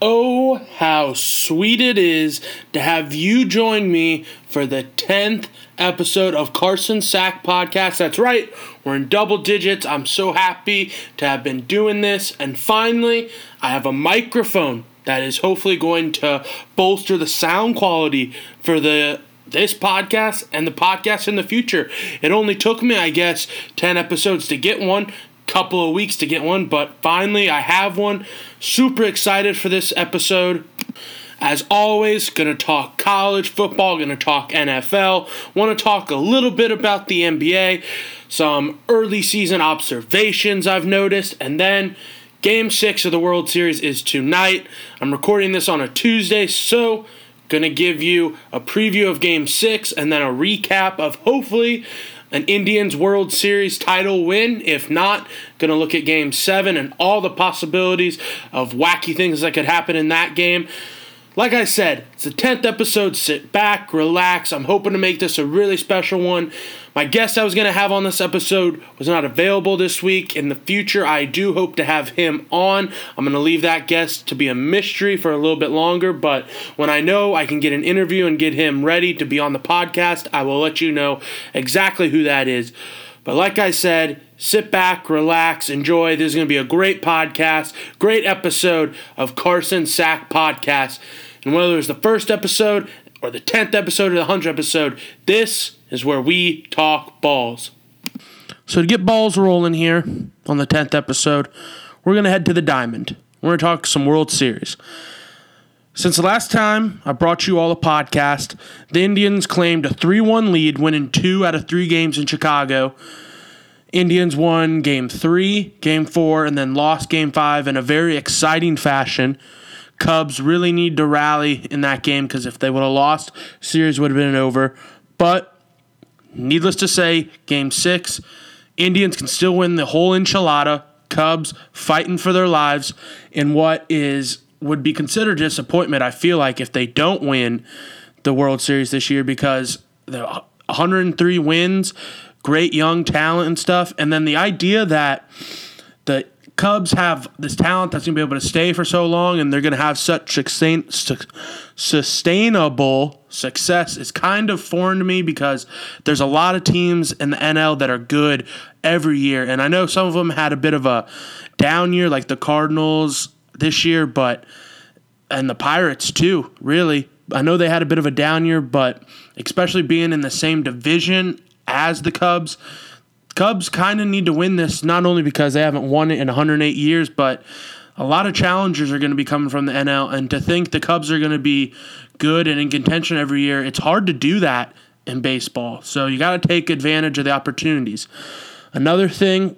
Oh, how sweet it is to have you join me for the 10th episode of Carson Sack Podcast. That's right, we're in double digits. I'm so happy to have been doing this. And finally, I have a microphone that is hopefully going to bolster the sound quality for the this podcast and the podcast in the future. It only took me, I guess, 10 episodes to get one couple of weeks to get one, but finally I have one. Super excited for this episode. As always, gonna talk college football, gonna talk NFL, wanna talk a little bit about the NBA, some early season observations I've noticed, and then game six of the World Series is tonight. I'm recording this on a Tuesday, so gonna give you a preview of game six and then a recap of hopefully an Indians World Series title win. If not, going to look at game seven and all the possibilities of wacky things that could happen in that game. Like I said, it's the 10th episode. Sit back, relax. I'm hoping to make this a really special one. My guest I was going to have on this episode was not available this week. In the future, I do hope to have him on. I'm going to leave that guest to be a mystery for a little bit longer, but when I know I can get an interview and get him ready to be on the podcast, I will let you know exactly who that is. But like I said, sit back, relax, enjoy. This is going to be a great podcast, great episode of Carson Sack Podcast. And whether it's the first episode or the 10th episode or the 100th episode, this is where we talk balls. So, to get balls rolling here on the 10th episode, we're going to head to the Diamond. We're going to talk some World Series. Since the last time I brought you all a podcast, the Indians claimed a 3 1 lead, winning two out of three games in Chicago. Indians won game three, game four, and then lost game five in a very exciting fashion. Cubs really need to rally in that game because if they would have lost, series would have been over. But needless to say, game six, Indians can still win the whole enchilada. Cubs fighting for their lives in what is would be considered disappointment. I feel like if they don't win the World Series this year because the 103 wins, great young talent and stuff, and then the idea that the Cubs have this talent that's going to be able to stay for so long and they're going to have such sustain, sustainable success is kind of foreign to me because there's a lot of teams in the NL that are good every year. And I know some of them had a bit of a down year, like the Cardinals this year, but and the Pirates too, really. I know they had a bit of a down year, but especially being in the same division as the Cubs, Cubs kind of need to win this not only because they haven't won it in 108 years, but a lot of challengers are going to be coming from the NL. And to think the Cubs are going to be good and in contention every year, it's hard to do that in baseball. So you got to take advantage of the opportunities. Another thing,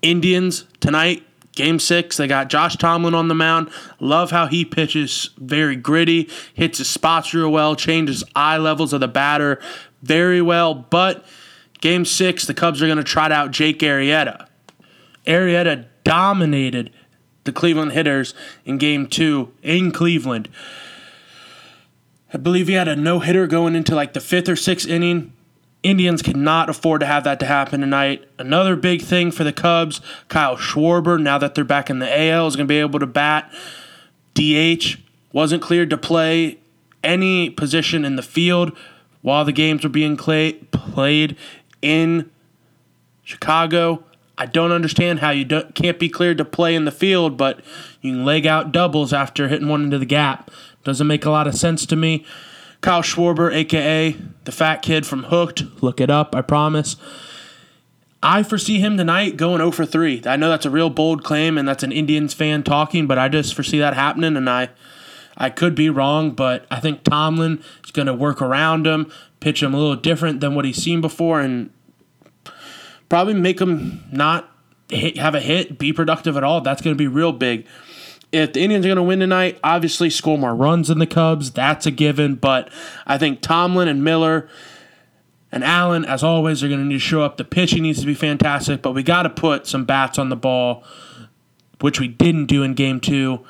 Indians tonight, game six, they got Josh Tomlin on the mound. Love how he pitches very gritty, hits his spots real well, changes eye levels of the batter very well. But Game six, the Cubs are going to trot out Jake Arrieta. Arrieta dominated the Cleveland hitters in game two in Cleveland. I believe he had a no hitter going into like the fifth or sixth inning. Indians cannot afford to have that to happen tonight. Another big thing for the Cubs, Kyle Schwarber, now that they're back in the AL, is going to be able to bat. DH wasn't cleared to play any position in the field while the games were being clay- played in Chicago. I don't understand how you can't be cleared to play in the field, but you can leg out doubles after hitting one into the gap. Doesn't make a lot of sense to me. Kyle Schwarber, aka the fat kid from Hooked, look it up, I promise. I foresee him tonight going 0 for 3. I know that's a real bold claim and that's an Indians fan talking, but I just foresee that happening and I I could be wrong, but I think Tomlin is going to work around him, pitch him a little different than what he's seen before, and probably make him not hit, have a hit, be productive at all. That's going to be real big. If the Indians are going to win tonight, obviously score more runs than the Cubs. That's a given. But I think Tomlin and Miller and Allen, as always, are going to need to show up. The pitching needs to be fantastic, but we got to put some bats on the ball, which we didn't do in game two,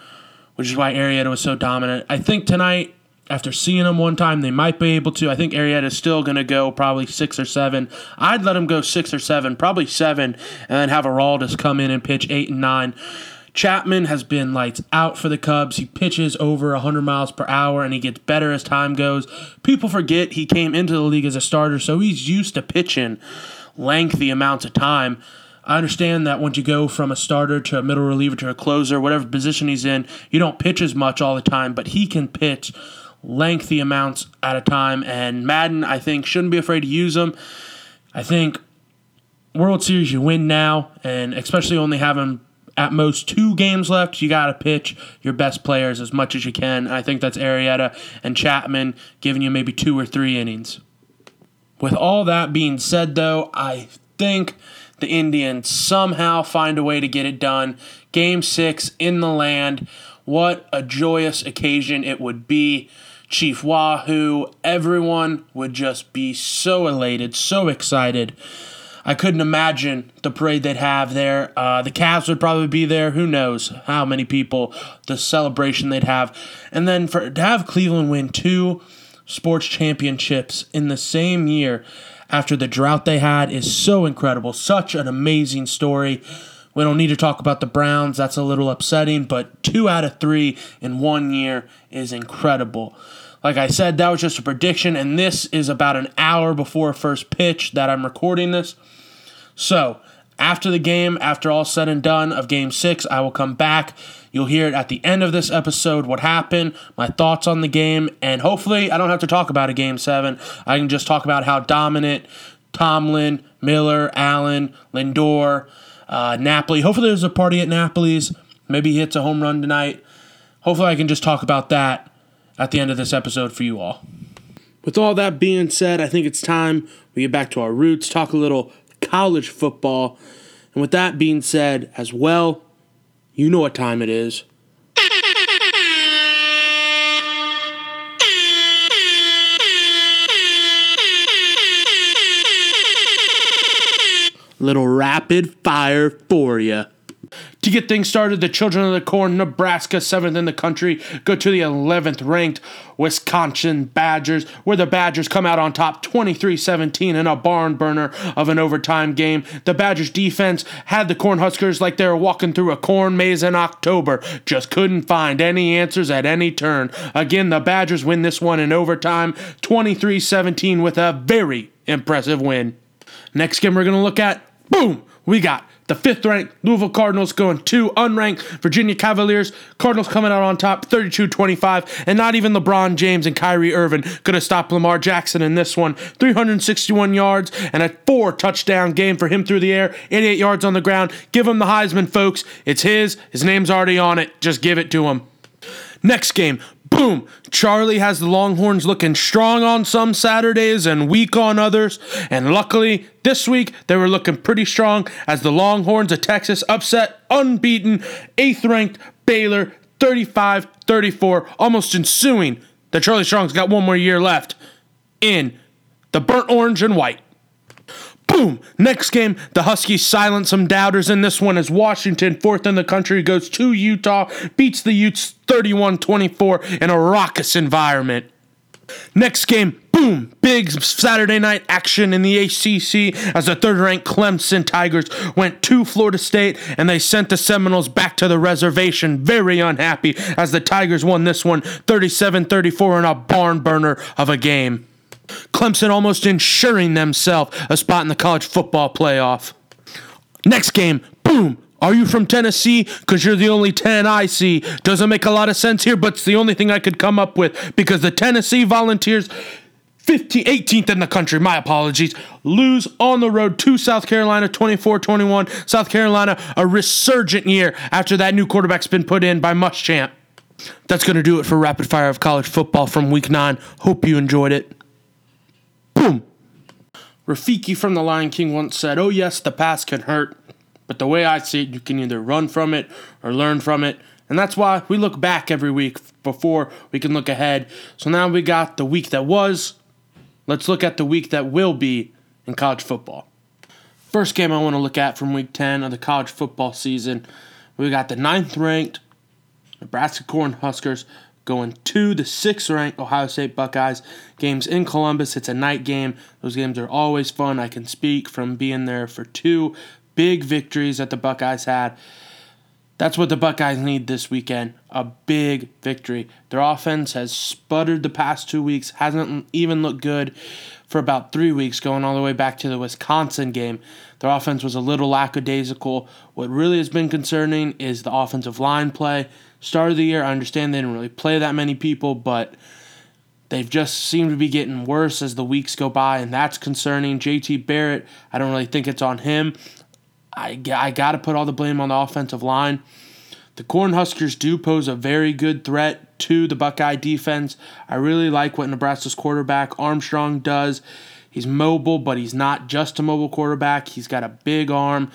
which is why Arrieta was so dominant. I think tonight, after seeing them one time, they might be able to. I think Arrieta is still going to go probably six or seven. I'd let him go six or seven, probably seven, and then have Aroldis come in and pitch eight and nine. Chapman has been lights out for the Cubs. He pitches over 100 miles per hour and he gets better as time goes. People forget he came into the league as a starter, so he's used to pitching lengthy amounts of time. I understand that once you go from a starter to a middle reliever to a closer, whatever position he's in, you don't pitch as much all the time, but he can pitch lengthy amounts at a time. And Maddon, I think, shouldn't be afraid to use them. I think World Series you win now, and especially only having at most two games left. You got to pitch your best players as much as you can. I think that's Arrieta and Chapman giving you maybe two or three innings. With all that being said, though, I think the Indians somehow find a way to get it done. Game six in the land. What a joyous occasion it would be. Chief Wahoo, everyone would just be so elated, so excited. I couldn't imagine the parade they'd have there. Uh, the Cavs would probably be there. Who knows how many people? The celebration they'd have, and then for to have Cleveland win two sports championships in the same year after the drought they had is so incredible. Such an amazing story. We don't need to talk about the Browns. That's a little upsetting, but two out of three in one year is incredible. Like I said, that was just a prediction, and this is about an hour before first pitch that I'm recording this. So, after the game, after all said and done of game six, I will come back. You'll hear it at the end of this episode what happened, my thoughts on the game, and hopefully I don't have to talk about a game seven. I can just talk about how dominant Tomlin, Miller, Allen, Lindor, uh, Napoli. Hopefully there's a party at Napoli's. Maybe he hits a home run tonight. Hopefully I can just talk about that at the end of this episode for you all. With all that being said, I think it's time we get back to our roots, talk a little college football. And with that being said, as well, you know what time it is. Little rapid fire for you. To get things started, the Children of the Corn, Nebraska, 7th in the country, go to the 11th ranked Wisconsin Badgers, where the Badgers come out on top 23 17 in a barn burner of an overtime game. The Badgers defense had the Cornhuskers like they were walking through a corn maze in October, just couldn't find any answers at any turn. Again, the Badgers win this one in overtime 23 17 with a very impressive win. Next game we're going to look at, boom, we got the fifth ranked Louisville Cardinals going to unranked Virginia Cavaliers. Cardinals coming out on top 32 25. And not even LeBron James and Kyrie Irving going to stop Lamar Jackson in this one. 361 yards and a four touchdown game for him through the air, 88 yards on the ground. Give him the Heisman, folks. It's his. His name's already on it. Just give it to him. Next game, boom. Charlie has the Longhorns looking strong on some Saturdays and weak on others. And luckily, this week they were looking pretty strong as the Longhorns of Texas upset unbeaten 8th ranked Baylor 35 34, almost ensuing that Charlie Strong's got one more year left in the burnt orange and white. Boom! Next game, the Huskies silence some doubters in this one as Washington, fourth in the country, goes to Utah, beats the Utes 31 24 in a raucous environment. Next game, boom, big Saturday night action in the ACC as the third ranked Clemson Tigers went to Florida State and they sent the Seminoles back to the reservation very unhappy as the Tigers won this one 37 34 in a barn burner of a game. Clemson almost ensuring themselves a spot in the college football playoff. Next game, boom. Are you from Tennessee? Because you're the only 10 I see. Doesn't make a lot of sense here, but it's the only thing I could come up with because the Tennessee Volunteers 15, 18th in the country, my apologies, lose on the road to South Carolina 24 21. South Carolina, a resurgent year after that new quarterback's been put in by Muschamp. That's going to do it for Rapid Fire of College Football from week nine. Hope you enjoyed it. Boom. Rafiki from The Lion King once said, Oh, yes, the past can hurt, but the way I see it, you can either run from it or learn from it. And that's why we look back every week before we can look ahead. So now we got the week that was, let's look at the week that will be in college football. First game I want to look at from week 10 of the college football season, we got the ninth ranked Nebraska Cornhuskers going to the sixth ranked Ohio State Buckeyes. Games in Columbus. It's a night game. Those games are always fun. I can speak from being there for two big victories that the Buckeyes had. That's what the Buckeyes need this weekend a big victory. Their offense has sputtered the past two weeks, hasn't even looked good for about three weeks, going all the way back to the Wisconsin game. Their offense was a little lackadaisical. What really has been concerning is the offensive line play. Start of the year, I understand they didn't really play that many people, but they've just seemed to be getting worse as the weeks go by, and that's concerning. JT Barrett, I don't really think it's on him. I, I got to put all the blame on the offensive line. The Cornhuskers do pose a very good threat to the Buckeye defense. I really like what Nebraska's quarterback Armstrong does. He's mobile, but he's not just a mobile quarterback. He's got a big arm,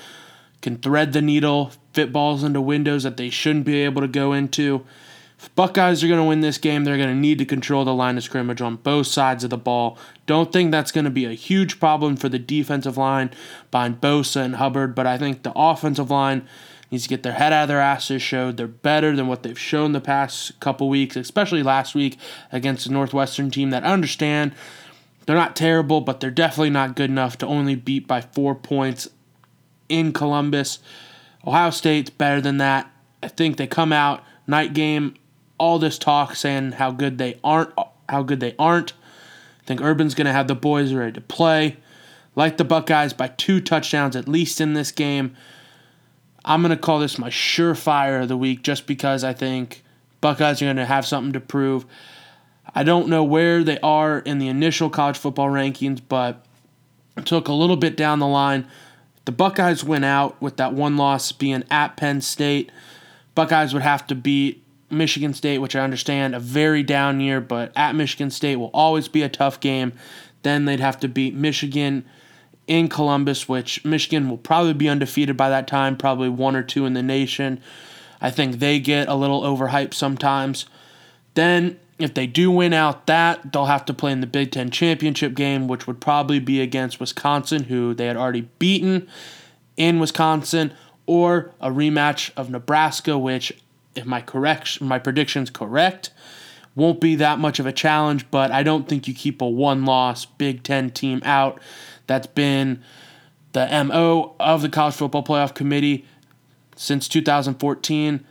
can thread the needle, fit balls into windows that they shouldn't be able to go into. If Buckeyes are going to win this game, they're going to need to control the line of scrimmage on both sides of the ball. Don't think that's going to be a huge problem for the defensive line behind Bosa and Hubbard, but I think the offensive line needs to get their head out of their asses showed they're better than what they've shown the past couple weeks, especially last week against the Northwestern team that I understand they're not terrible, but they're definitely not good enough to only beat by four points in Columbus. Ohio State's better than that. I think they come out night game, all this talk saying how good they aren't, how good they aren't. I think Urban's going to have the boys ready to play. Like the Buckeyes by two touchdowns at least in this game. I'm going to call this my surefire of the week just because I think Buckeyes are going to have something to prove. I don't know where they are in the initial college football rankings, but took a little bit down the line. The Buckeyes went out with that one loss being at Penn State. Buckeyes would have to beat Michigan State, which I understand a very down year, but at Michigan State will always be a tough game. Then they'd have to beat Michigan in Columbus, which Michigan will probably be undefeated by that time, probably one or two in the nation. I think they get a little overhyped sometimes. Then, if they do win out that, they'll have to play in the Big Ten championship game, which would probably be against Wisconsin, who they had already beaten in Wisconsin, or a rematch of Nebraska, which, if my correction, my prediction's correct, won't be that much of a challenge. But I don't think you keep a one-loss Big Ten team out. That's been the MO of the College Football Playoff Committee since 2014.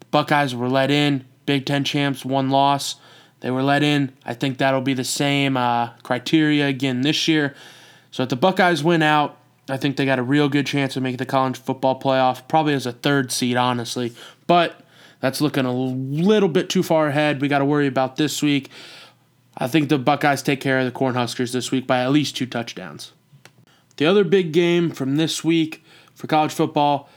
The Buckeyes were let in, Big Ten champs, one loss. They were let in. I think that'll be the same uh, criteria again this year. So if the Buckeyes win out, I think they got a real good chance of making the college football playoff, probably as a third seed, honestly. But that's looking a little bit too far ahead. We got to worry about this week. I think the Buckeyes take care of the Cornhuskers this week by at least two touchdowns. The other big game from this week for college football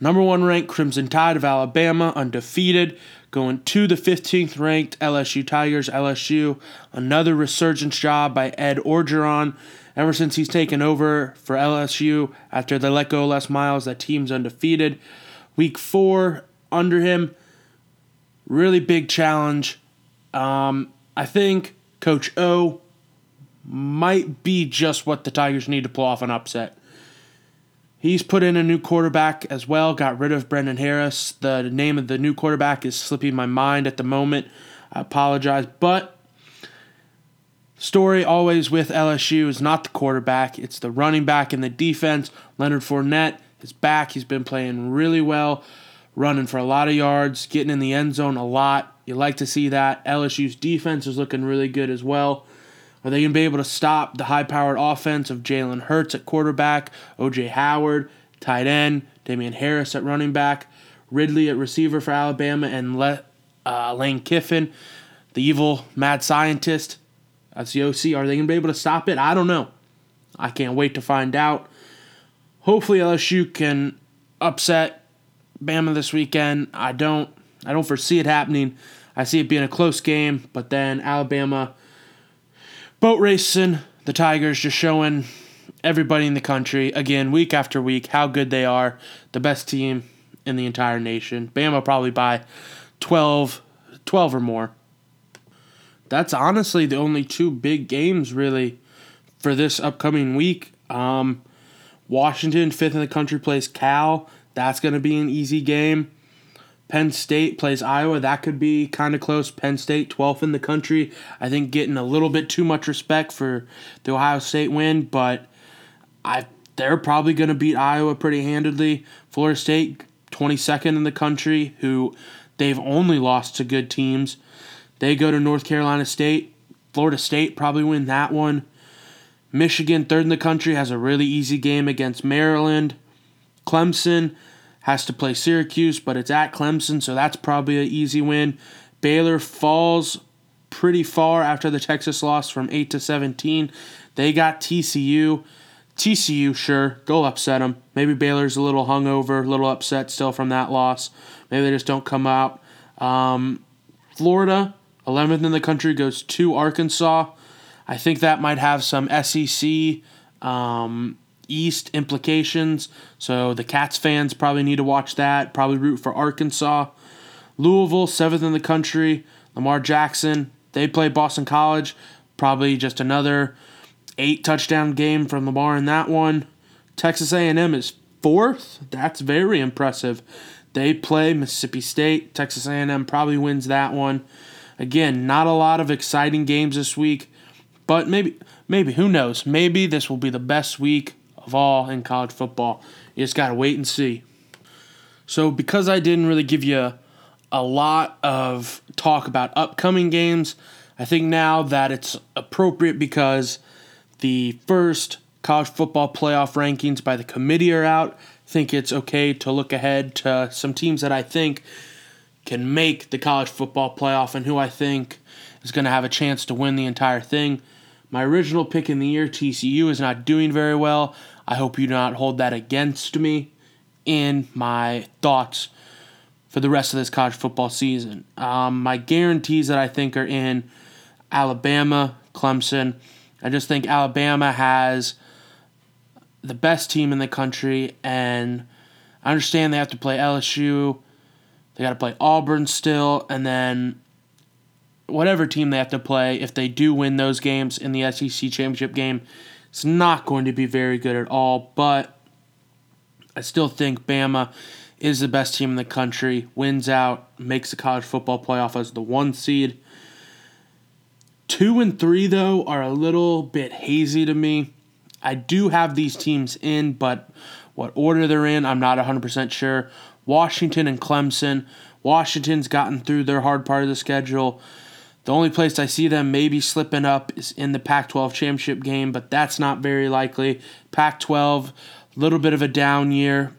number one ranked Crimson Tide of Alabama, undefeated, going to the 15th ranked LSU Tigers. LSU, another resurgence job by Ed Orgeron. Ever since he's taken over for LSU after they let go Les Miles, that team's undefeated. Week four under him, really big challenge. Um, I think Coach O might be just what the Tigers need to pull off an upset. He's put in a new quarterback as well, got rid of Brandon Harris. The name of the new quarterback is slipping my mind at the moment. I apologize. But story always with LSU is not the quarterback, it's the running back and the defense. Leonard Fournette is back. He's been playing really well, running for a lot of yards, getting in the end zone a lot. You like to see that. LSU's defense is looking really good as well. Are they going to be able to stop the high powered offense of Jalen Hurts at quarterback, OJ Howard, tight end, Damien Harris at running back, Ridley at receiver for Alabama, and Le- uh, Lane Kiffin, the evil mad scientist? That's the OC. Are they going to be able to stop it? I don't know. I can't wait to find out. Hopefully LSU can upset Bama this weekend. I don't I don't foresee it happening. I see it being a close game, but then Alabama boat racing, the Tigers just showing everybody in the country, again, week after week, how good they are. The best team in the entire nation. Bama probably by 12, 12 or more. that's honestly the only two big games really for this upcoming week. Um, Washington, fifth in the country, plays Cal. That's going to be an easy game. Penn State plays Iowa. That could be kind of close. Penn State, 12th in the country. I think getting a little bit too much respect for the Ohio State win, but I they're probably going to beat Iowa pretty handedly. Florida State, 22nd in the country, who they've only lost to good teams. They go to North Carolina State. Florida State probably win that one. Michigan, third in the country, has a really easy game against Maryland. Clemson has to play Syracuse, but it's at Clemson, so that's probably an easy win. Baylor falls pretty far after the Texas loss from 8 to 17. They got TCU. TCU, sure, go upset them. Maybe Baylor's a little hungover, a little upset still from that loss. Maybe they just don't come out. Um, Florida, 11th in the country, goes to Arkansas. I think that might have some SEC um, East implications. So the Cats fans probably need to watch that. Probably root for Arkansas. Louisville, seventh in the country. Lamar Jackson, they play Boston College. Probably just another eight touchdown game from Lamar in that one. Texas A&M is fourth. That's very impressive. They play Mississippi State. Texas A&M probably wins that one. Again, not a lot of exciting games this week, but maybe maybe who knows? Maybe this will be the best week of all in college football. You just got to wait and see. So, because I didn't really give you a lot of talk about upcoming games, I think now that it's appropriate because the first college football playoff rankings by the committee are out. I think it's okay to look ahead to some teams that I think can make the college football playoff and who I think is going to have a chance to win the entire thing. My original pick in the year, TCU, is not doing very well. I hope you do not hold that against me in my thoughts for the rest of this college football season. Um, my guarantees that I think are in Alabama, Clemson. I just think Alabama has the best team in the country, and I understand they have to play LSU. They got to play Auburn still, and then whatever team they have to play, if they do win those games in the SEC championship game, it's not going to be very good at all. But I still think Bama is the best team in the country, wins out, makes the college football playoff as the one seed. Two and three, though, are a little bit hazy to me. I do have these teams in, but what order they're in, I'm not 100% sure. Washington and Clemson. Washington's gotten through their hard part of the schedule. The only place I see them maybe slipping up is in the Pac 12 championship game, but that's not very likely. Pac 12, a little bit of a down year.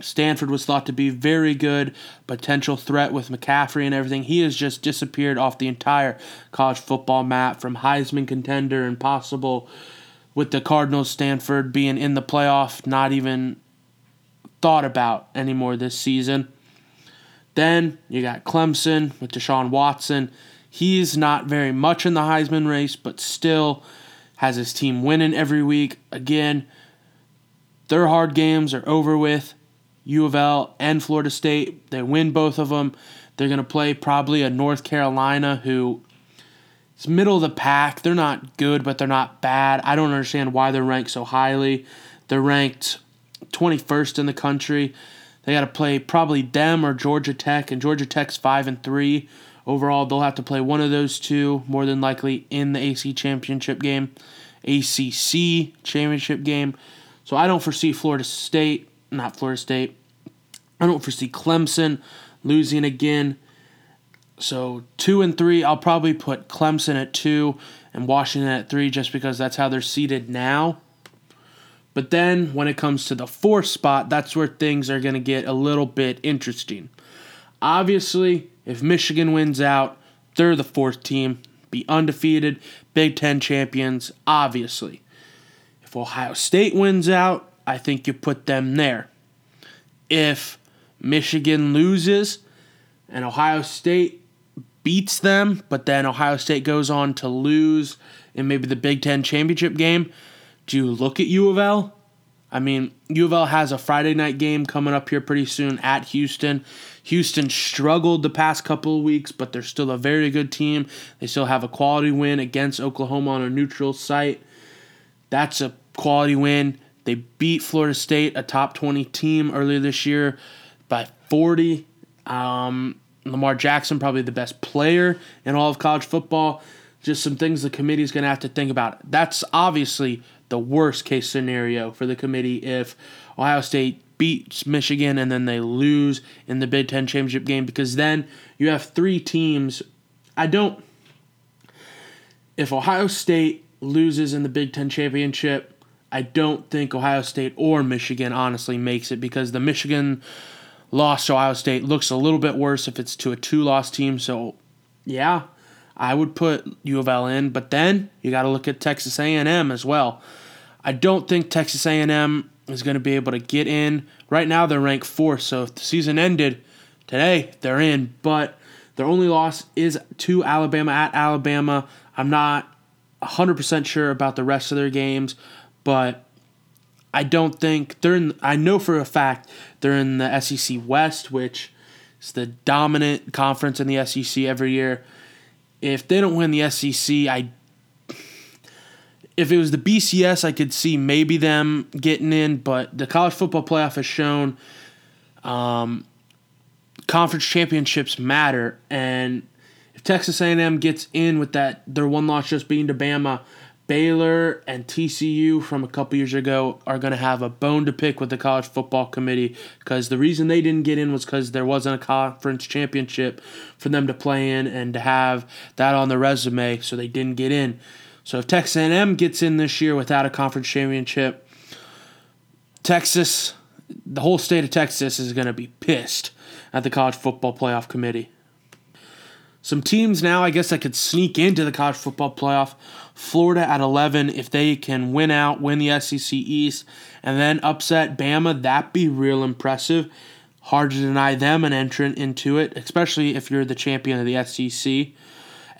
Stanford was thought to be very good, potential threat with McCaffrey and everything. He has just disappeared off the entire college football map from Heisman contender and possible with the Cardinals, Stanford being in the playoff, not even thought about anymore this season. Then you got Clemson with Deshaun Watson. He's not very much in the Heisman race, but still has his team winning every week. Again, their hard games are over with. U of L and Florida State, they win both of them. They're going to play probably a North Carolina who is middle of the pack. They're not good, but they're not bad. I don't understand why they're ranked so highly. They're ranked 21st in the country. They got to play probably them or Georgia Tech, and Georgia Tech's five and three overall. They'll have to play one of those two more than likely in the AC championship game, ACC championship game. So I don't foresee Florida State, not Florida State. I don't foresee Clemson losing again. So two and three, I'll probably put Clemson at two and Washington at three, just because that's how they're seated now. But then when it comes to the fourth spot, that's where things are going to get a little bit interesting. Obviously, if Michigan wins out, they're the fourth team, be undefeated, Big Ten champions, obviously. If Ohio State wins out, I think you put them there. If Michigan loses and Ohio State beats them, but then Ohio State goes on to lose in maybe the Big Ten championship game, do you look at U of L? I mean, U of L has a Friday night game coming up here pretty soon at Houston. Houston struggled the past couple of weeks, but they're still a very good team. They still have a quality win against Oklahoma on a neutral site. That's a quality win. They beat Florida State, a top 20 team, earlier this year by 40. Um, Lamar Jackson, probably the best player in all of college football. Just some things the committee is going to have to think about. That's obviously the worst case scenario for the committee if Ohio State beats Michigan and then they lose in the Big Ten championship game because then you have three teams. I don't. If Ohio State loses in the Big Ten championship, I don't think Ohio State or Michigan honestly makes it because the Michigan loss to Ohio State looks a little bit worse if it's to a two loss team. So, yeah, I would put U of L in, but then you got to look at Texas A&M as well. I don't think Texas A&M is going to be able to get in. Right now they're ranked 4th, so if the season ended today, they're in, but their only loss is to Alabama at Alabama. I'm not 100% sure about the rest of their games, but I don't think they're in. I know for a fact they're in the SEC West, which is the dominant conference in the SEC every year. If they don't win the SEC, I. If it was the BCS, I could see maybe them getting in, but the college football playoff has shown um, conference championships matter, and if Texas A&M gets in with that, their one loss just being to Bama, Baylor and TCU from a couple years ago are going to have a bone to pick with the college football committee because the reason they didn't get in was because there wasn't a conference championship for them to play in and to have that on the resume, so they didn't get in. So if Texas A&M gets in this year without a conference championship, Texas, the whole state of Texas is going to be pissed at the college football playoff committee. Some teams now, I guess, that could sneak into the college football playoff. Florida at 11, if they can win out, win the SEC East, and then upset Bama, that'd be real impressive. Hard to deny them an entrant into it, especially if you're the champion of the SEC.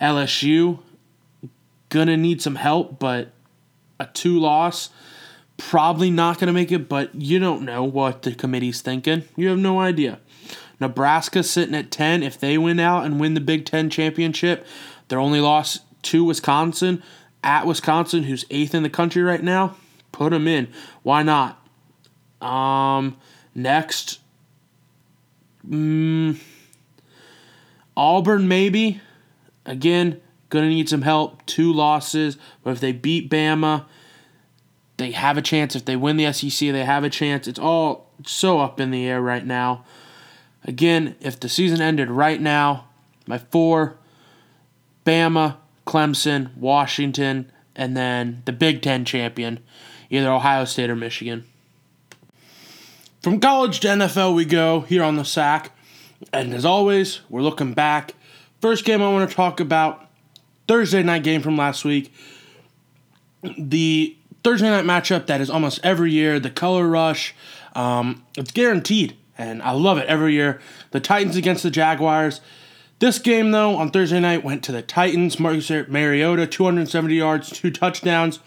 LSU, gonna need some help, but a two loss, probably not gonna make it, but you don't know what the committee's thinking. You have no idea. Nebraska sitting at 10. If they win out and win the Big Ten championship, their only loss to Wisconsin at Wisconsin, who's eighth in the country right now, put them in. Why not? Um, next, mm, Auburn maybe. Again, gonna need some help. Two losses, but if they beat Bama, they have a chance. If they win the SEC, they have a chance. It's all so up in the air right now. Again, if the season ended right now, my four Bama, Clemson, Washington, and then the Big Ten champion, either Ohio State or Michigan. From college to NFL, we go here on the sack. And as always, we're looking back. First game I want to talk about Thursday night game from last week. The Thursday night matchup that is almost every year, the color rush. Um, it's guaranteed and I love it every year. The Titans against the Jaguars. This game, though, on Thursday night went to the Titans. Marcus Mariota, 270 yards, two touchdowns.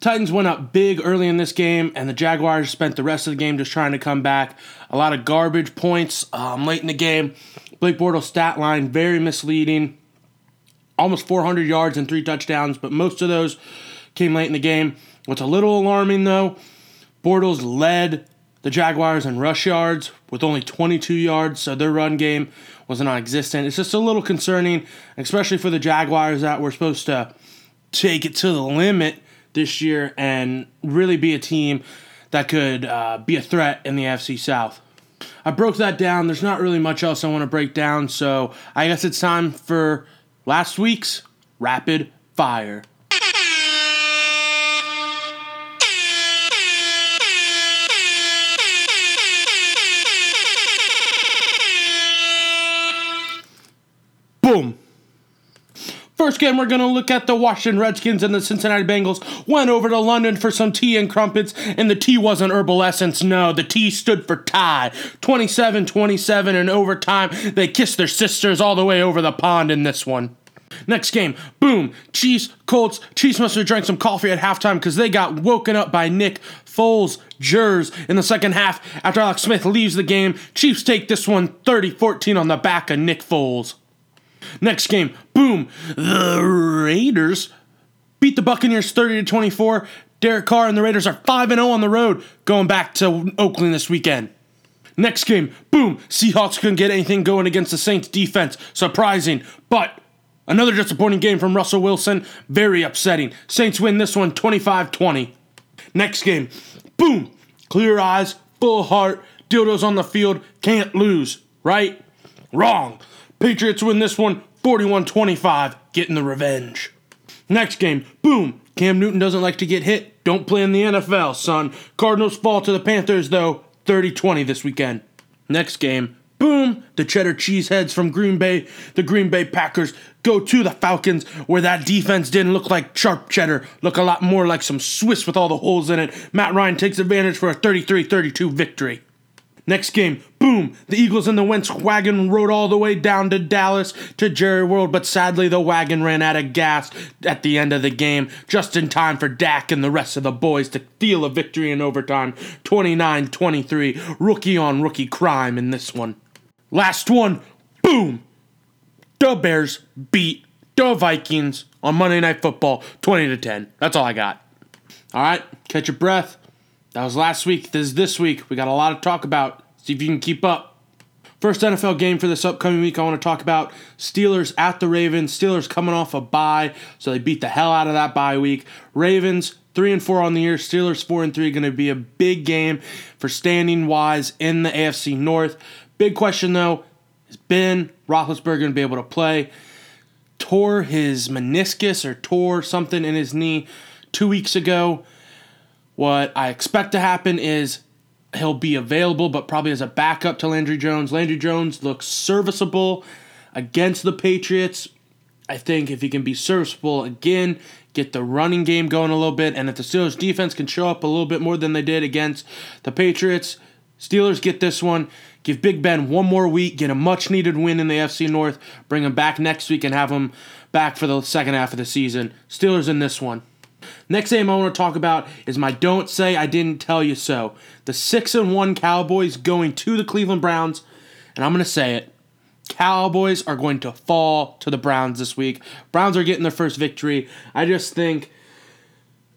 Titans went up big early in this game, and the Jaguars spent the rest of the game just trying to come back. A lot of garbage points um, late in the game. Blake Bortles' stat line very misleading. Almost 400 yards and three touchdowns, but most of those came late in the game. What's a little alarming, though, Bortles led the Jaguars in rush yards with only 22 yards, so their run game was non existent. It's just a little concerning, especially for the Jaguars that were supposed to take it to the limit this year and really be a team that could uh, be a threat in the FC South. I broke that down. There's not really much else I want to break down, so I guess it's time for last week's Rapid Fire. Boom. First game, we're going to look at the Washington Redskins and the Cincinnati Bengals. Went over to London for some tea and crumpets, and the tea wasn't herbal essence. No, the tea stood for tie. 27 27 in overtime. They kissed their sisters all the way over the pond in this one. Next game, boom, Chiefs, Colts. Chiefs must have drank some coffee at halftime because they got woken up by Nick Foles, Jers in the second half after Alex Smith leaves the game. Chiefs take this one 30 14 on the back of Nick Foles. Next game, boom, the Raiders beat the Buccaneers 30 to 24. Derek Carr and the Raiders are 5 0 on the road going back to Oakland this weekend. Next game, boom, Seahawks couldn't get anything going against the Saints defense. Surprising, but another disappointing game from Russell Wilson. Very upsetting. Saints win this one 25 20. Next game, boom, clear eyes, full heart, dildos on the field, can't lose, right? Wrong. Patriots win this one 41 25, getting the revenge. Next game, boom, Cam Newton doesn't like to get hit. Don't play in the NFL, son. Cardinals fall to the Panthers, though, 30 20 this weekend. Next game, boom, the cheddar cheeseheads from Green Bay, the Green Bay Packers go to the Falcons, where that defense didn't look like sharp cheddar, look a lot more like some Swiss with all the holes in it. Matt Ryan takes advantage for a 33 32 victory. Next game, boom, the Eagles and the Wentz wagon rode all the way down to Dallas to Jerry World, but sadly the wagon ran out of gas at the end of the game, just in time for Dak and the rest of the boys to steal a victory in overtime 29 23. Rookie on rookie crime in this one. Last one, boom, the Bears beat the Vikings on Monday Night Football 20 to 10. That's all I got. All right, catch your breath. That was last week. This is this week. We got a lot to talk about. See if you can keep up. First NFL game for this upcoming week, I want to talk about Steelers at the Ravens. Steelers coming off a bye, so they beat the hell out of that bye week. Ravens three and four on the year. Steelers four and three. Going to be a big game for standing wise in the AFC North. Big question though is Ben Roethlisberger going to be able to play? Tore his meniscus or tore something in his knee two weeks ago. What I expect to happen is he'll be available, but probably as a backup to Landry Jones. Landry Jones looks serviceable against the Patriots. I think if he can be serviceable again, get the running game going a little bit, and if the Steelers defense can show up a little bit more than they did against the Patriots, Steelers get this one. Give Big Ben one more week, get a much needed win in the FC North, bring him back next week, and have him back for the second half of the season. Steelers in this one. Next game I want to talk about is my don't say I didn't tell you so. The 6 and 1 Cowboys going to the Cleveland Browns, and I'm going to say it. Cowboys are going to fall to the Browns this week. Browns are getting their first victory. I just think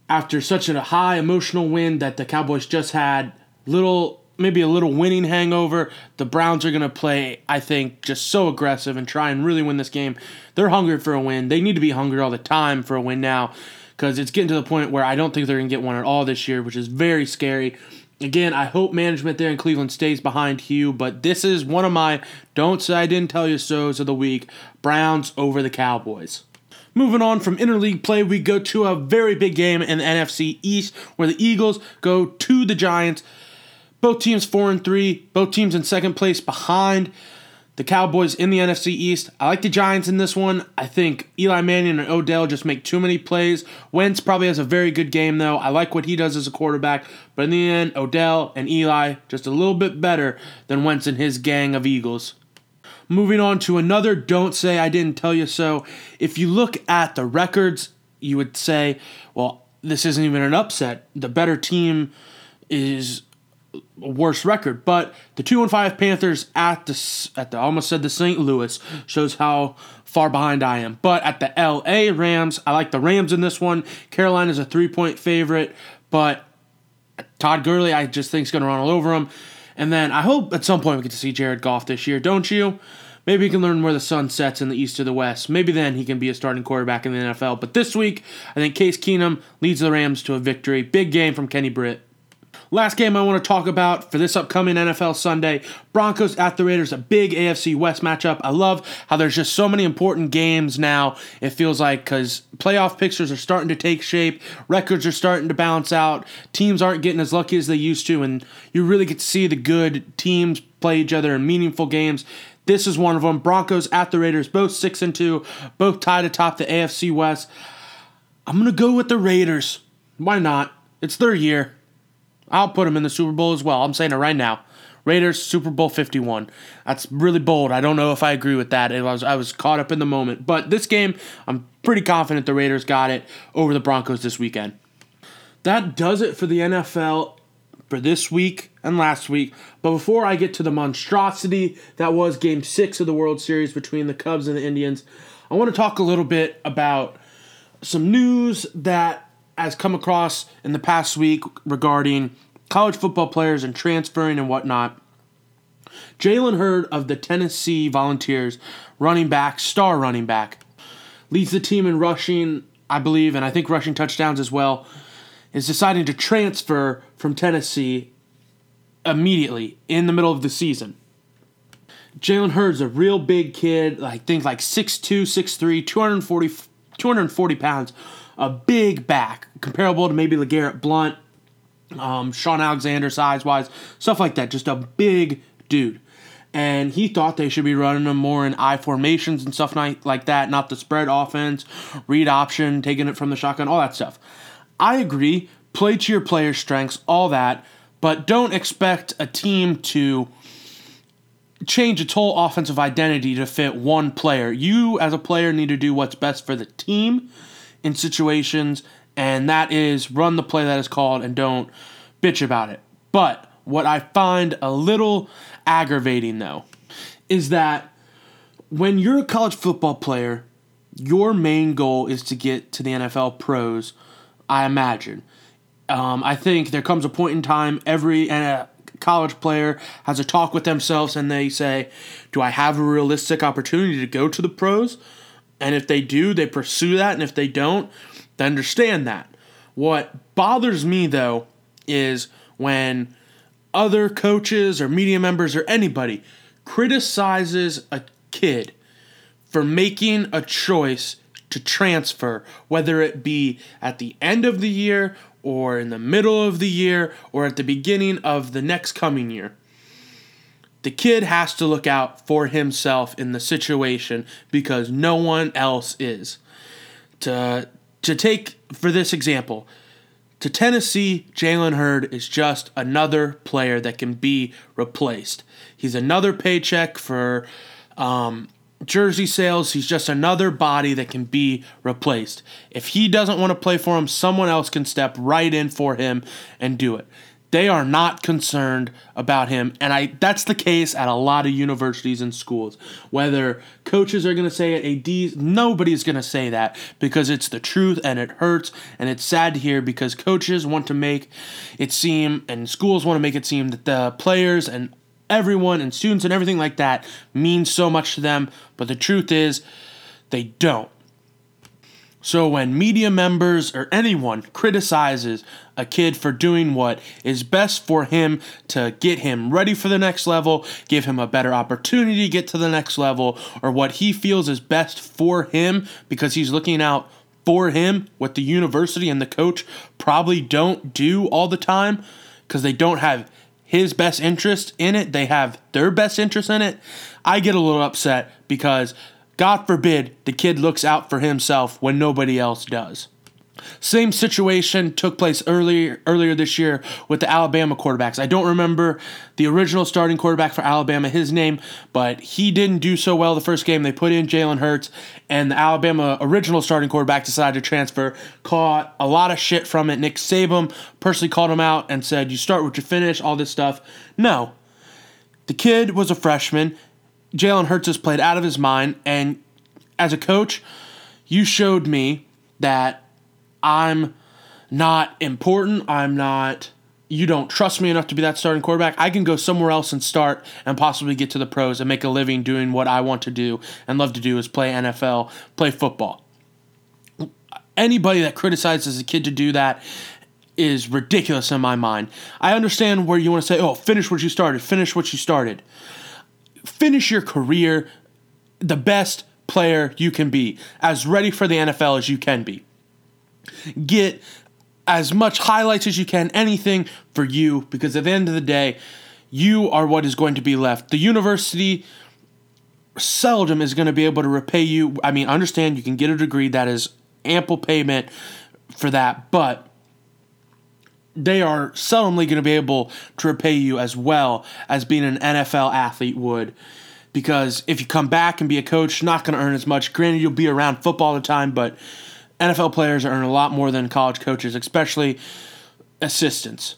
after such a high emotional win that the Cowboys just had, little maybe a little winning hangover. The Browns are going to play, I think, just so aggressive and try and really win this game. They're hungry for a win. They need to be hungry all the time for a win now because it's getting to the point where I don't think they're going to get one at all this year, which is very scary. Again, I hope management there in Cleveland stays behind Hue, but this is one of my don't say I didn't tell you so's of the week Browns over the Cowboys. Moving on from interleague play, we go to a very big game in the NFC East where the Eagles go to the Giants. Both teams 4 and 3, both teams in second place behind the Cowboys in the NFC East. I like the Giants in this one. I think Eli Manning and Odell just make too many plays. Wentz probably has a very good game, though. I like what he does as a quarterback. But in the end, Odell and Eli just a little bit better than Wentz and his gang of Eagles. Moving on to another don't say I didn't tell you so. If you look at the records, you would say, well, this isn't even an upset. The better team is worse record. But the two and five Panthers at the at the almost said the St. Louis shows how far behind I am. But at the L.A. Rams, I like the Rams in this one. Carolina's a three point favorite, but Todd Gurley I just think is going to run all over them. And then I hope at some point we get to see Jared Goff this year, don't you? Maybe he can learn where the sun sets in the east or the west. Maybe then he can be a starting quarterback in the NFL. But this week, I think Case Keenum leads the Rams to a victory. Big game from Kenny Britt. Last game I want to talk about for this upcoming NFL Sunday Broncos at the Raiders, a big AFC West matchup. I love how there's just so many important games now, it feels like, because playoff pictures are starting to take shape, records are starting to bounce out, teams aren't getting as lucky as they used to, and you really get to see the good teams play each other in meaningful games. This is one of them. Broncos at the Raiders, both 6 and 2, both tied atop the AFC West. I'm going to go with the Raiders. Why not? It's their year. I'll put them in the Super Bowl as well. I'm saying it right now. Raiders Super Bowl 51. That's really bold. I don't know if I agree with that. It was I was caught up in the moment. But this game, I'm pretty confident the Raiders got it over the Broncos this weekend. That does it for the NFL for this week and last week. But before I get to the monstrosity that was game 6 of the World Series between the Cubs and the Indians, I want to talk a little bit about some news that has come across in the past week regarding college football players and transferring and whatnot. Jalen Hurd of the Tennessee Volunteers, running back, star running back, leads the team in rushing, I believe, and I think rushing touchdowns as well, is deciding to transfer from Tennessee immediately in the middle of the season. Jalen Hurd's a real big kid, I think like 6'2, 6'3, 240, 240 pounds, a big back, comparable to maybe LeGarrette Blount, um, Shaun Alexander size wise, stuff like that. Just a big dude. And he thought they should be running them more in I formations and stuff like that, not the spread offense, read option, taking it from the shotgun, all that stuff. I agree. Play to your player's strengths, all that, but don't expect a team to change its whole offensive identity to fit one player. You, as a player, need to do what's best for the team in situations, and that is run the play that is called and don't bitch about it. But what I find a little aggravating, though, is that when you're a college football player, your main goal is to get to the NFL pros, I imagine. Um, I think there comes a point in time every uh, college player has a talk with themselves and they say, Do I have a realistic opportunity to go to the pros? And if they do, they pursue that. And if they don't, they understand that. What bothers me, though, is when other coaches or media members or anybody criticizes a kid for making a choice to transfer, whether it be at the end of the year or in the middle of the year or at the beginning of the next coming year. The kid has to look out for himself in the situation because no one else is. To, to take, for this example, to Tennessee, Jalen Hurd is just another player that can be replaced. He's another paycheck for um, jersey sales. He's just another body that can be replaced. If he doesn't want to play for him, someone else can step right in for him and do it. They are not concerned about him, and I that's the case at a lot of universities and schools. Whether coaches are going to say it, ADs, nobody's going to say that because it's the truth and it hurts and it's sad to hear because coaches want to make it seem and schools want to make it seem that the players and everyone and students and everything like that means so much to them, but the truth is they don't. So when media members or anyone criticizes a kid for doing what is best for him to get him ready for the next level, give him a better opportunity to get to the next level, or what he feels is best for him because he's looking out for him, what the university and the coach probably don't do all the time because they don't have his best interest in it, they have their best interest in it, I get a little upset because God forbid the kid looks out for himself when nobody else does. Same situation took place earlier earlier this year with the Alabama quarterbacks. I don't remember the original starting quarterback for Alabama, his name, but he didn't do so well the first game. They put in Jalen Hurts, and the Alabama original starting quarterback decided to transfer. Caught a lot of shit from it. Nick Saban personally called him out and said, "You start what you finish." All this stuff. No, the kid was a freshman. Jalen Hurts has played out of his mind, and as a coach, you showed me that I'm not important. I'm not. You don't trust me enough to be that starting quarterback. I can go somewhere else and start and possibly get to the pros and make a living doing what I want to do and love to do is play NFL, play football. Anybody that criticizes a kid to do that is ridiculous in my mind. I understand where you want to say, oh, finish what you started, finish what you started. Finish your career the best player you can be, as ready for the NFL as you can be get as much highlights as you can, anything for you, because at the end of the day, you are what is going to be left. The university seldom is going to be able to repay you. I mean, understand you can get a degree that is ample payment for that, but they are seldomly going to be able to repay you as well as being an NFL athlete would. Because if you come back and be a coach, not going to earn as much. Granted, you'll be around football all the time, but NFL players earn a lot more than college coaches, especially assistants.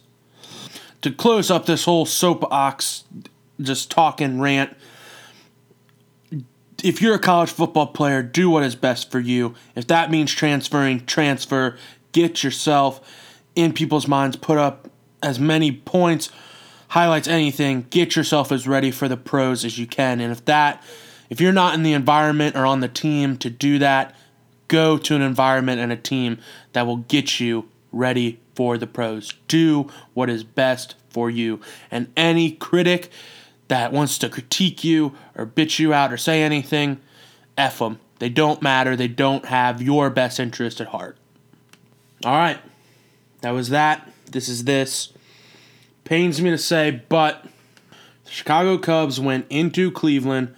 To close up this whole soapbox, just talking rant, if you're a college football player, do what is best for you. If that means transferring, transfer. Get yourself in people's minds, put up as many points, highlights, anything. Get yourself as ready for the pros as you can. And if that, if you're not in the environment or on the team to do that, go to an environment and a team that will get you ready for the pros. Do what is best for you. And any critic that wants to critique you or bitch you out or say anything, F them. They don't matter. They don't have your best interest at heart. All right. That was that. This is this. Pains me to say, but the Chicago Cubs went into Cleveland,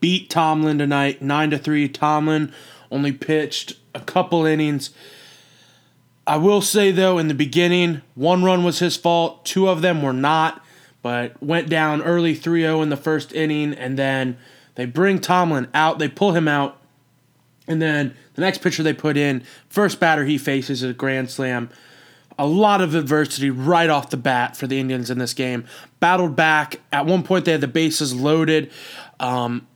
beat Tomlin tonight, 9 to 3. Tomlin only pitched a couple innings. I will say though, in the beginning, one run was his fault, two of them were not, but went down early 3 0 in the first inning, and then they bring Tomlin out, they pull him out, and then the next pitcher they put in, first batter he faces is a grand slam. A lot of adversity right off the bat for the Indians in this game. Battled back. At one point, they had the bases loaded. Um,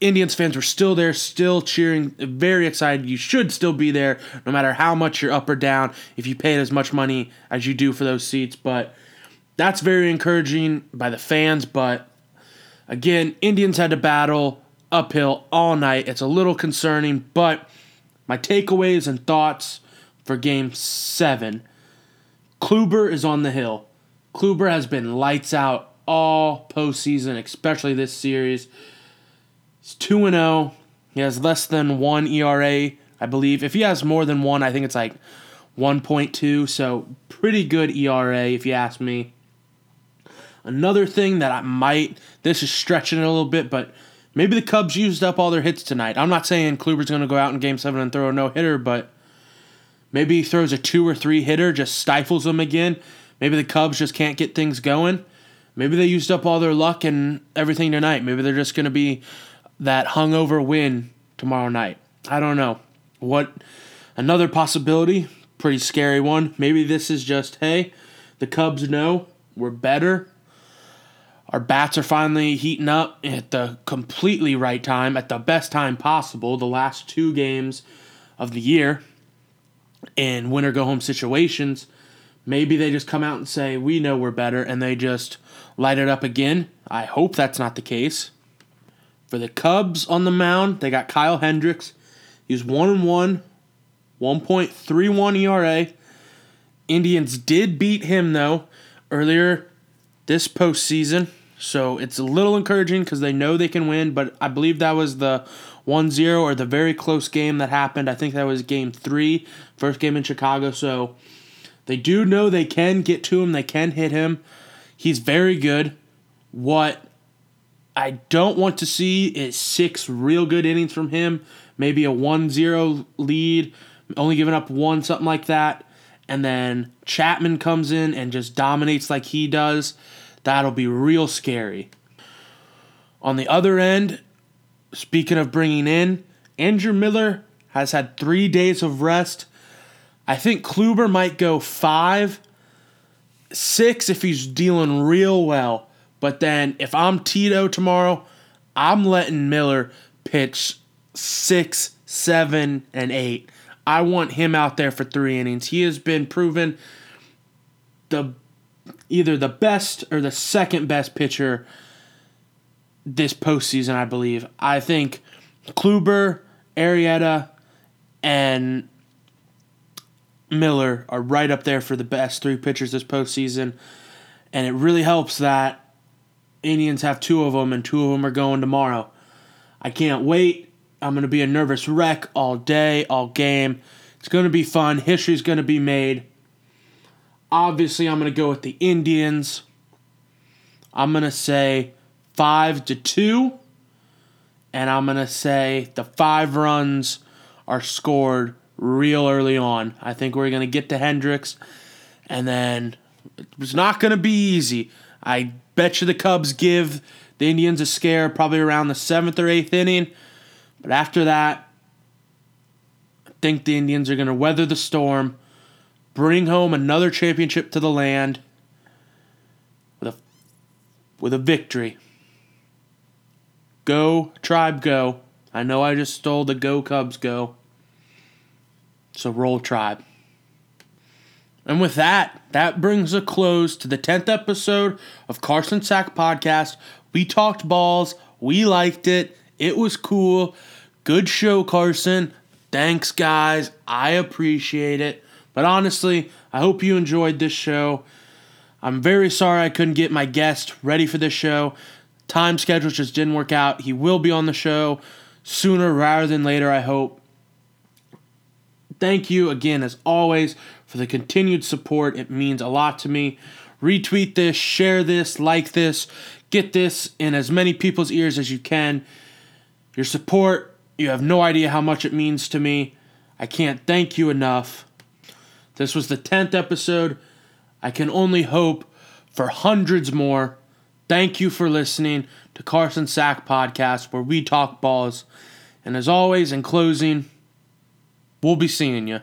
Indians fans were still there, still cheering, very excited. You should still be there, no matter how much you're up or down, if you paid as much money as you do for those seats. But that's very encouraging by the fans. But again, Indians had to battle uphill all night. It's a little concerning, but my takeaways and thoughts for game seven Kluber is on the hill. Kluber has been lights out all postseason, especially this series. He's 2 0. He has less than one ERA, I believe. If he has more than one, I think it's like 1.2. So, pretty good ERA, if you ask me. Another thing that I might, this is stretching it a little bit, but maybe the Cubs used up all their hits tonight. I'm not saying Kluber's going to go out in game seven and throw a no hitter, but maybe he throws a two or three hitter, just stifles them again. Maybe the Cubs just can't get things going. Maybe they used up all their luck and everything tonight. Maybe they're just going to be that hungover win tomorrow night. I don't know. What another possibility, pretty scary one. Maybe this is just hey, the Cubs know we're better. Our bats are finally heating up at the completely right time, at the best time possible, the last two games of the year in winner go home situations. Maybe they just come out and say, We know we're better, and they just light it up again. I hope that's not the case. For the Cubs on the mound, they got Kyle Hendricks. He's 1 and 1, 1.31 ERA. Indians did beat him, though, earlier this postseason. So it's a little encouraging because they know they can win, but I believe that was the 1 0 or the very close game that happened. I think that was game three, first game in Chicago. So they do know they can get to him, they can hit him. He's very good. What I don't want to see is six real good innings from him, maybe a 1 0 lead, only giving up one, something like that. And then Chapman comes in and just dominates like he does. That'll be real scary. On the other end, speaking of bringing in, Andrew Miller has had three days of rest. I think Kluber might go five, six if he's dealing real well. But then if I'm Tito tomorrow, I'm letting Miller pitch six, seven, and eight. I want him out there for three innings. He has been proven the either the best or the second best pitcher this postseason, I believe. I think Kluber, Arrieta, and Miller are right up there for the best three pitchers this postseason. And it really helps that Indians have two of them, and two of them are going tomorrow. I can't wait. I'm going to be a nervous wreck all day, all game. It's going to be fun. History's going to be made. Obviously, I'm going to go with the Indians. I'm going to say 5 to 2. And I'm going to say the five runs are scored real early on. I think we're going to get to Hendricks. And then it was not going to be easy. I bet you the Cubs give the Indians a scare probably around the seventh or eighth inning. But after that, I think the Indians are going to weather the storm, bring home another championship to the land with a with a victory. Go Tribe Go. I know I just stole the Go Cubs Go. So roll Tribe. And with that, that brings a close to the 10th episode of Carson Sack Podcast. We talked balls. We liked it. It was cool. Good show, Carson. Thanks, guys. I appreciate it. But honestly, I hope you enjoyed this show. I'm very sorry I couldn't get my guest ready for this show. Time schedule just didn't work out. He will be on the show sooner rather than later, I hope. Thank you again, as always, for the continued support. It means a lot to me. Retweet this, share this, like this, get this in as many people's ears as you can. Your support, you have no idea how much it means to me. I can't thank you enough. This was the 10th episode. I can only hope for hundreds more. Thank you for listening to Carson Sack Podcast, where we talk balls. And as always, in closing, we'll be seeing you.